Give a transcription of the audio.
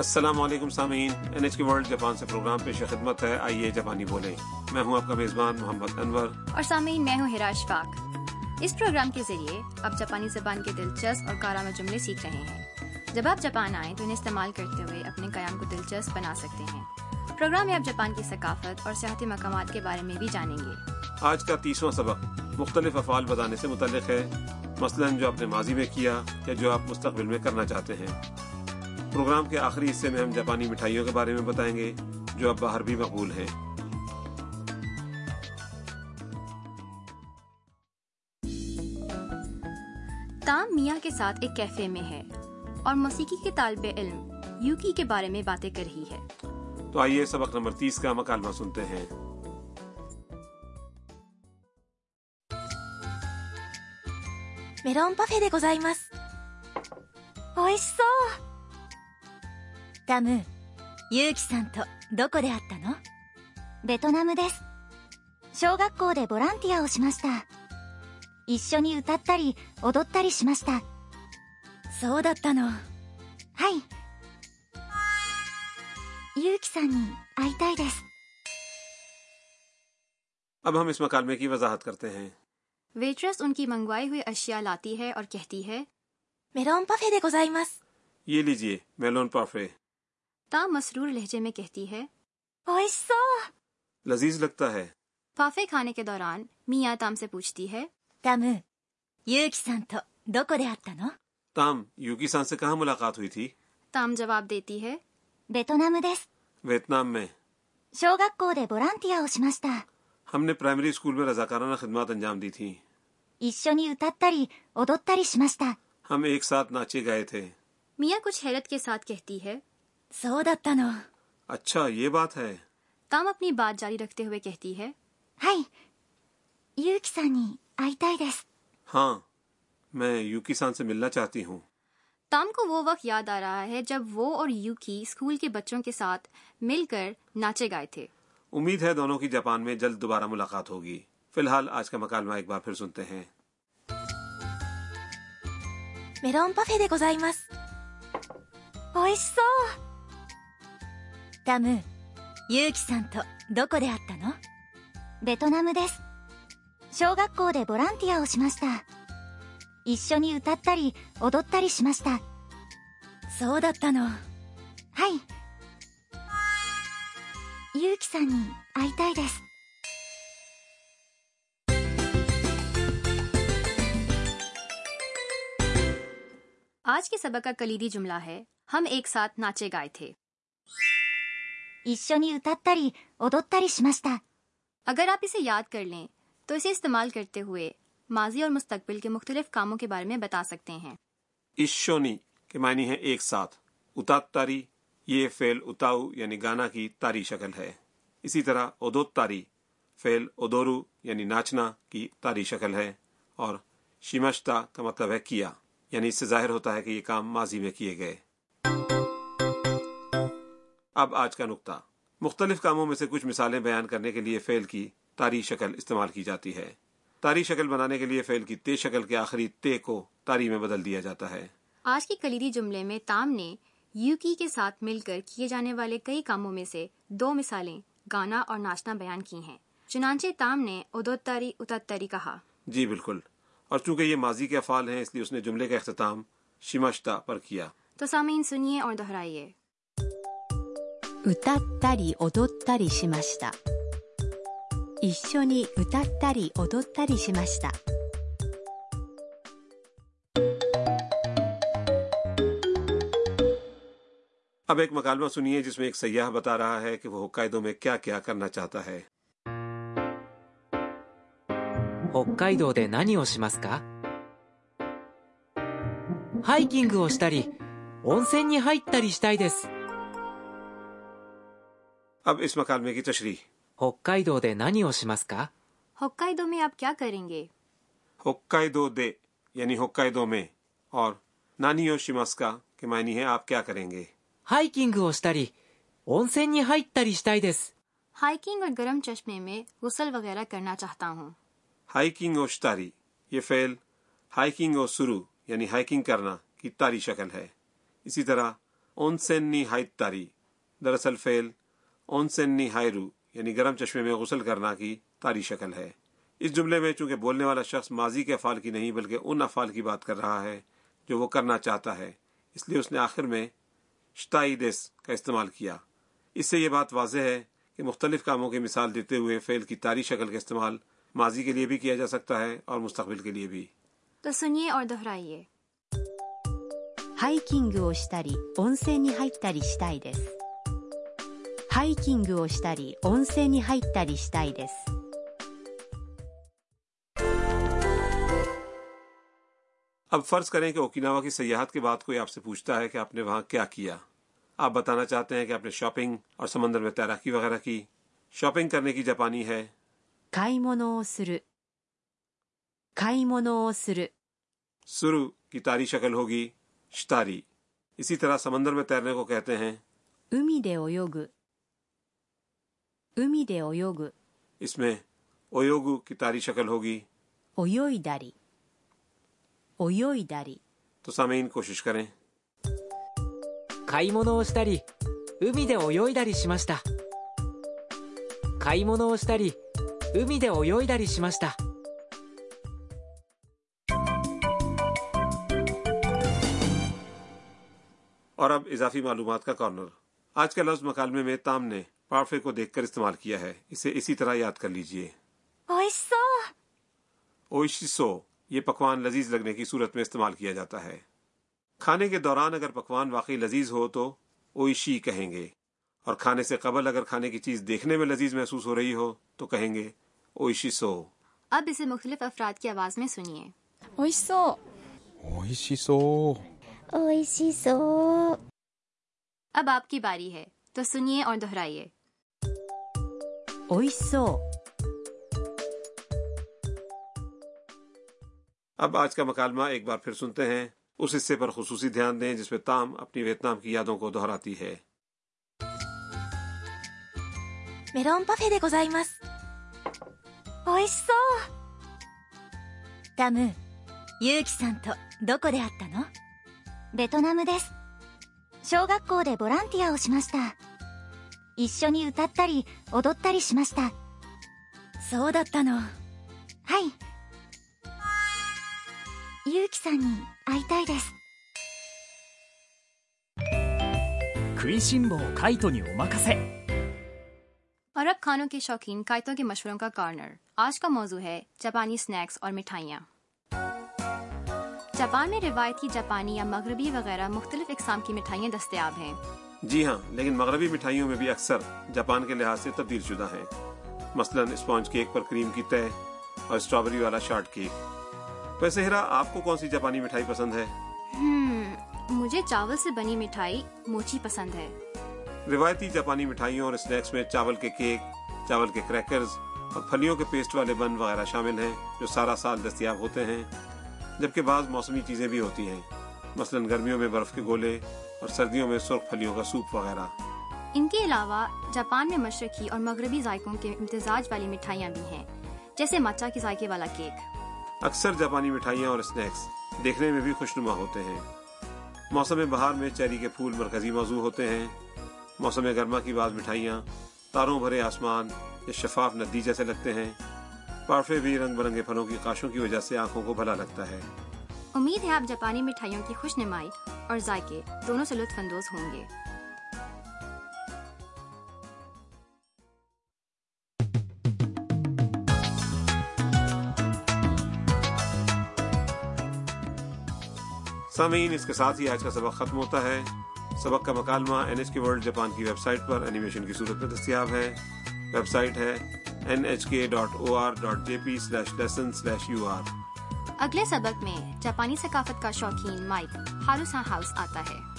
السلام علیکم سامعین۔ N H K World Japan سے پروگرام پیش خدمت ہے۔ آئیے جاپانی بولیں۔ میں ہوں آپ کا میزبان محمد انور۔ اور سامعین میں ہوں ہراش پاک۔ اس پروگرام کے ذریعے آپ جاپانی زبان کے دلچسپ اور کارآمد جملے سیکھ رہے ہیں۔ جب آپ جاپان آئیں تو انہیں استعمال کرتے ہوئے اپنے قیام کو دلچسپ بنا سکتے ہیں۔ پروگرام میں آپ جاپان کی ثقافت اور سیاحتی مقامات کے بارے میں بھی جانیں گے۔ آج کا تیسواں سبق۔ مختلف افعال بتانے سے متعلق ہے۔ مثلا جو آپ نے ماضی میں کیا یا جو آپ مستقبل میں کرنا چاہتے ہیں۔ پروگرام کے آخری حصے میں ہم جاپانی مٹھائیوں کے بارے میں بتائیں گے جو اب باہر بھی مقبول ہیں۔ تام میاں کے ساتھ ایک کیفے میں ہے اور موسیقی کے طالب علم یوکی کے بارے میں باتیں کر رہی ہے۔ تو آئیے سبق نمبر تیس کا مکالمہ سنتے ہیں۔ メロンパフェでございます。美味しそうタム、ユウキさんとどこで会ったのベトナムです。小学校でボランティアをしました。一緒に歌ったり踊ったりしました。そうだったの。はい。ユウキさんに会いたいです。 اب ہم اس مکالمے کی وضاحت کرتے ہیں ویٹرس ان کی منگوائی ہوئی اشیاء لاتی ہے اور کہتی ہے メロンパフェでございます。 یہ لیجئے میلون پافے تام مسرور لہجے میں کہتی ہے 美味しそう。 لذیذ لگتا ہے پافے کھانے کے دوران میاں تام سے پوچھتی ہے タム、ユウキさんとどこで会ったの تام یوکی سان سے کہاں ملاقات ہوئی تھی تام جواب دیتی ہے ベトナムです。 ویتنام میں 小学校でボランティアをしました。 ہم نے پرائمری اسکول میں رضاکارانہ خدمات انجام دی تھیں 一緒に歌ったり踊ったりしました。 ہم ایک ساتھ ناچے گئے تھے میاں کچھ حیرت کے ساتھ کہتی ہے そうだったの。 اچھا یہ بات ہے تام اپنی بات جاری رکھتے ہوئے کہتی ہے はい。ゆうきさんに会いたいです。 ہاں میں یوکی سان سے ملنا چاہتی ہوں تام کو وہ وقت یاد آ رہا ہے جب وہ اور یوکی اسکول کے بچوں کے ساتھ مل کر ناچے گائے تھے امید ہے دونوں کی جاپان میں جلد دوبارہ ملاقات ہوگی فی الحال آج کا مکالمہ ایک بار پھر سنتے ہیں メロンパフェでございます。美味しそう。 タム、ゆうきさんとどこで会ったのベトナムです。小学校でボランティアをしました。一緒に歌ったり踊ったりしました。そうだったの。はい。ゆうきさんに会いたいです。 آج کے سبق کا کلیدی جملہ ہے ہم ایک ساتھ ناچے گائے تھے 一緒に歌ったり踊ったりしました。 اگر آپ اسے یاد کر لیں تو اسے استعمال کرتے ہوئے ماضی اور مستقبل کے مختلف کاموں کے بارے میں بتا سکتے ہیں ایشونی کے معنی ہے ایک ساتھ اتات تاری یہ فعل اتاؤ یعنی گانا کی تاری شکل ہے اسی طرح ادوت تاری فعل ادورو یعنی ناچنا کی تاری شکل ہے اور شیمشتا کا مطلب ہے کیا یعنی اس سے ظاہر ہوتا ہے کہ یہ کام ماضی میں کیے گئے اب آج کا نقطہ۔ مختلف کاموں میں سے کچھ مثالیں بیان کرنے کے لیے فعل کی تاری شکل استعمال کی جاتی ہے۔ تاری شکل بنانے کے لیے فعل کی تے شکل کے آخری تے کو تاری میں بدل دیا جاتا ہے۔ آج کے کلیدی جملے میں تام نے یوکی کے ساتھ مل کر کیے جانے والے کئی کاموں میں سے دو مثالیں گانا اور ناچنا بیان کی ہیں۔ چنانچہ تام نے ادوتاری اتتری کہا۔ جی بالکل۔ اور چونکہ یہ ماضی کے افعال ہیں اس لیے اس نے جملے کا اختتام شمشتا پر کیا۔ تو سامعین سنیے اور دہرائیے۔ 歌ったり踊ったりしました一緒に歌ったり踊ったりしました اب ایک مکالمہ سنیے جس میں ایک سیاح بتا رہا ہے کہ وہ ہوکائدو میں کیا کیا کرنا چاہتا ہے 北海道で何をしますかハイキングをしたり温泉に入ったりしたいです اب اس مکالمے کی تشریح۔ ہوکائی دو دے نانی ہو شمس کا ہوکائی دو میں آپ کیا کریں گے؟ ہوکائی دو دے یعنی ہوکائی دو میں۔ اور نانی ہو یو شیماسکا کے معنی ہے آپ کیا کریں گے؟ ہائکنگ ہو شتاری اونسین نی ہائٹاری شتائی ハイキングをしたり温泉に入ったりしたいです ہائکنگ اور گرم چشمے میں غسل وغیرہ کرنا چاہتا ہوں۔ ہائکنگ اور شتاری یہ فعل ہائکنگ اور سرو یعنی ہائکنگ کرنا کی تاری شکل ہے۔ اسی طرح اونسینی ہائت تاری دراصل فعل اونسن ہائرو یعنی گرم چشمے میں غسل کرنا کی تاری شکل ہے۔ اس جملے میں چونکہ بولنے والا شخص ماضی کے افعال کی نہیں بلکہ ان افعال کی بات کر رہا ہے جو وہ کرنا چاہتا ہے اس لیے اس نے آخر میں شتائی دیس کا استعمال کیا۔ اس سے یہ بات واضح ہے کہ مختلف کاموں کی مثال دیتے ہوئے فعل کی تاری شکل کا استعمال ماضی کے لیے بھی کیا جا سکتا ہے اور مستقبل کے لیے بھی۔ تو سنیے اور دہرائیے۔ ہائکنگ ハイキングをしたり温泉に入ったりしたいです。اب فرض کریں کہ اوکیناوا کی سیاحت کے بعد کوئی آپ سے پوچھتا ہے کہ آپ نے وہاں کیا کیا۔ آپ بتانا چاہتے ہیں کہ آپ نے شاپنگ اور سمندر میں تیراکی وغیرہ کی۔ شاپنگ کرنے کی جاپانی ہے۔ سرو۔ کی تاری شکل ہوگی شتاری۔ اسی طرح سمندر میں تیرنے کو کہتے ہیں۔ 海で泳ぐ。اس میں 泳ぐ کی تاری شکل ہوگی۔ 泳いだり。泳いだり。تو سامعین کوشش کریں۔ اور اب اضافی معلومات کا کارنر۔ آج کے لفظ مکالمے میں تام نے پارفے کو دیکھ کر استعمال کیا ہے۔ اسے اسی طرح یاد کر لیجیے اوشیسو یہ پکوان لذیذ لگنے کی صورت میں استعمال کیا جاتا ہے۔ کھانے کے دوران اگر پکوان واقعی لذیذ ہو تو اویشی کہیں گے۔ اور کھانے سے قبل اگر کھانے کی چیز دیکھنے میں لذیذ محسوس ہو رہی ہو تو کہیں گے اوئشی سو اب اسے مختلف افراد کی آواز میں سنیے۔ سو اب آپ کی باری ہے۔ تو سنیے اور دہرائیے۔ おいしそう اب آج کا مکالمہ ایک بار پھر سنتے ہیں اس حصے پر خصوصی دھیان دیں جس میں تام اپنی ویتنام کی یادوں کو دہراتی ہے メロンパフェでございます。美味しそうタム、ユウキさんとどこで会ったのベトナムです。小学校でボランティアをしました。一緒に歌ったり踊ったりしました。そうだったの。はい。ゆうきさんに会いたいです。食いしん坊カイトにお任せ。اور اب کھانوں کے شوقین کائتوں کے مشوروں کا کارنر آج کا موضوع ہے جاپانی سنیکس اور مٹھائیاں جاپان میں روایتی جاپانی یا مغربی وغیرہ مختلف اقسام کی مٹھائیاں دستیاب ہیں جی ہاں لیکن مغربی مٹھائیوں میں بھی اکثر جاپان کے لحاظ سے تبدیل شدہ ہیں۔ مثلا اسپونج کیک پر کریم کی تہ اور اسٹرابری والا شارٹ کیک۔ ویسے ہیرا آپ کو کون سی جاپانی مٹھائی پسند ہے؟ مجھے چاول سے بنی مٹھائی موچی پسند ہے۔ روایتی جاپانی مٹھائیوں اور اسنیکس میں چاول کے کیک چاول کے کریکرز اور پھلیوں کے پیسٹ والے بن وغیرہ شامل ہیں جو سارا سال دستیاب ہوتے ہیں۔ جبکہ بعض موسمی چیزیں بھی ہوتی ہیں۔ مثلا گرمیوں میں برف کے گولے اور سردیوں میں سرخ پھلیوں کا سوپ وغیرہ۔ ان کے علاوہ جاپان میں مشرقی اور مغربی ذائقوں کے امتزاج والی مٹھائیاں بھی ہیں جیسے مچا کے ذائقے والا کیک۔ اکثر جاپانی مٹھائیاں اور اسنیکس دیکھنے میں بھی خوش نما ہوتے ہیں۔ موسم بہار میں چیری کے پھول مرکزی موضوع ہوتے ہیں۔ موسم گرما کی بعض مٹھائیاں تاروں بھرے آسمان یا شفاف ندی جیسے لگتے ہیں۔ پارفے بھی رنگ برنگے پھلوں کی کاشوں کی وجہ سے آنکھوں کو بھلا لگتا ہے۔ امید ہے آپ جاپانی مٹھائیوں کی خوش نمائی اور ذائقے، دونوں سے لطف اندوز ہوں گے۔ سامعین، اس کے ساتھ ہی آج کا سبق ختم ہوتا ہے۔ سبق کا مکالمہ N H K World Japan کی ویب سائٹ پر انیمیشن کی صورت میں دستیاب ہے۔ ویب سائٹ ہے N H K dot O R dot J P slash lesson slash U R اگلے سبق میں جاپانی ثقافت کا شوقین مائک ہاروسا ہاؤس آتا ہے۔